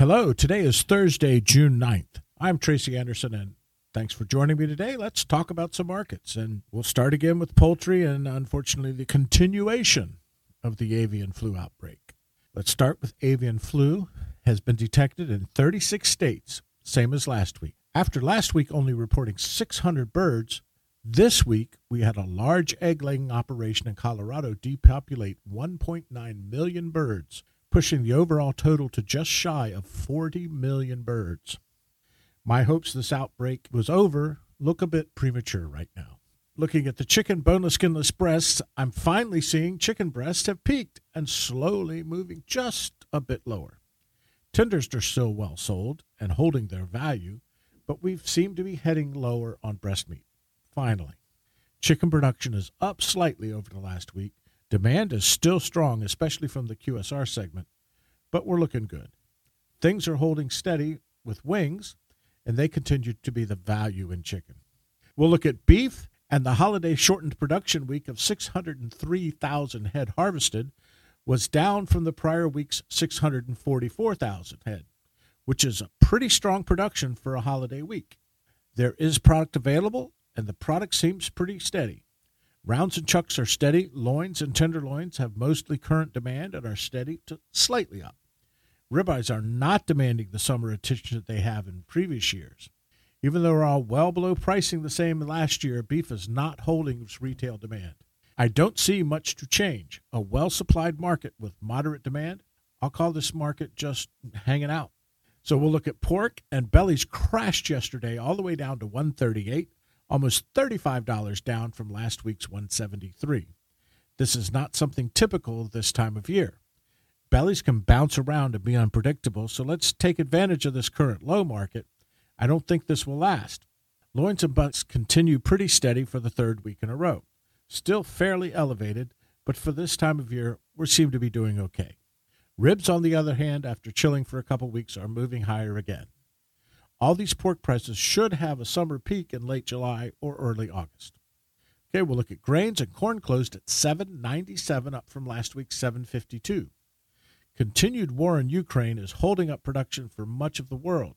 Hello, today is Thursday, June 9th. I'm Tracy Anderson, and thanks for joining me today. Let's talk about some markets. And we'll start again with poultry and, unfortunately, the continuation of the avian flu outbreak. Let's start with avian flu has been detected in 36 states, same as last week. After last week only reporting 600 birds, this week we had a large egg laying operation in Colorado depopulate 1.9 million birds, pushing the overall total to just shy of 40 million birds. My hopes this outbreak was over look a bit premature right now. Looking at the chicken boneless skinless breasts, I'm finally seeing chicken breasts have peaked and slowly moving just a bit lower. Tenders are still well sold and holding their value, but we seem to be heading lower on breast meat. Finally, chicken production is up slightly over the last week. Demand is still strong, especially from the QSR segment, but we're looking good. Things are holding steady with wings, and they continue to be the value in chicken. We'll look at beef and the holiday shortened production week of 603,000 head harvested was down from the prior week's 644,000 head, which is a pretty strong production for a holiday week. There is product available, and the product seems pretty steady. Rounds and chucks are steady. Loins and tenderloins have mostly current demand and are steady to slightly up. Ribeyes are not demanding the summer attention that they have in previous years. Even though we're all well below pricing the same last year, beef is not holding its retail demand. I don't see much to change. A well supplied market with moderate demand. I'll call this market just hanging out. So we'll look at pork and bellies crashed yesterday all the way down to 138, almost $35 down from last week's 173. This is not something typical this time of year. Bellies can bounce around and be unpredictable, so let's take advantage of this current low market. I don't think this will last. Loins and butts continue pretty steady for the third week in a row still fairly elevated, but for this time of year, we seem to be doing okay. Ribs, on the other hand, after chilling for a couple weeks, are moving higher again. All these pork prices should have a summer peak in late July or early August. Okay, we'll look at grains and corn closed at 797 up from last week's 752. Continued war in Ukraine is holding up production for much of the world.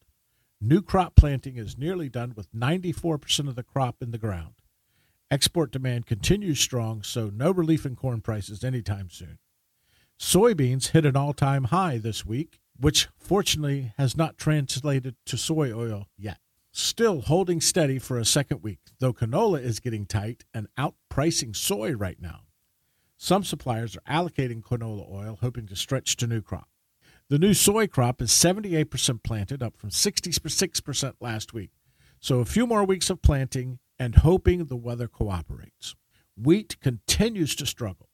New crop planting is nearly done with 94% of the crop in the ground. Export demand continues strong, so no relief in corn prices anytime soon. Soybeans hit an all time high this week, which fortunately has not translated to soy oil yet. Still holding steady for a second week, though canola is getting tight and outpricing soy right now. Some suppliers are allocating canola oil, hoping to stretch to new crop. The new soy crop is 78% planted, up from 66% last week. So a few more weeks of planting and hoping the weather cooperates. Wheat continues to struggle.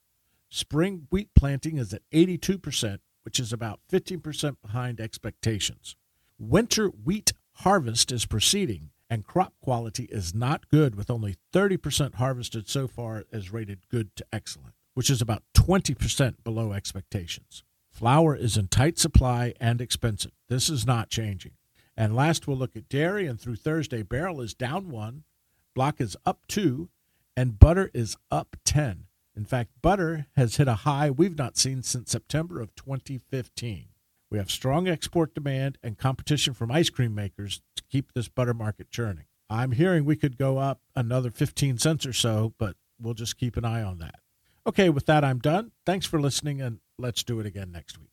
Spring wheat planting is at 82%, which is about 15% behind expectations. Winter wheat harvest is proceeding, and crop quality is not good, with only 30% harvested so far as rated good to excellent, which is about 20% below expectations. Flour is in tight supply and expensive. This is not changing. And last, we'll look at dairy, and through Thursday, barrel is down one, Block is up two, and butter is up 10. In fact, butter has hit a high we've not seen since September of 2015. We have strong export demand and competition from ice cream makers to keep this butter market churning. I'm hearing we could go up another 15 cents or so, but we'll just keep an eye on that. Okay, with that, I'm done. Thanks for listening, and let's do it again next week.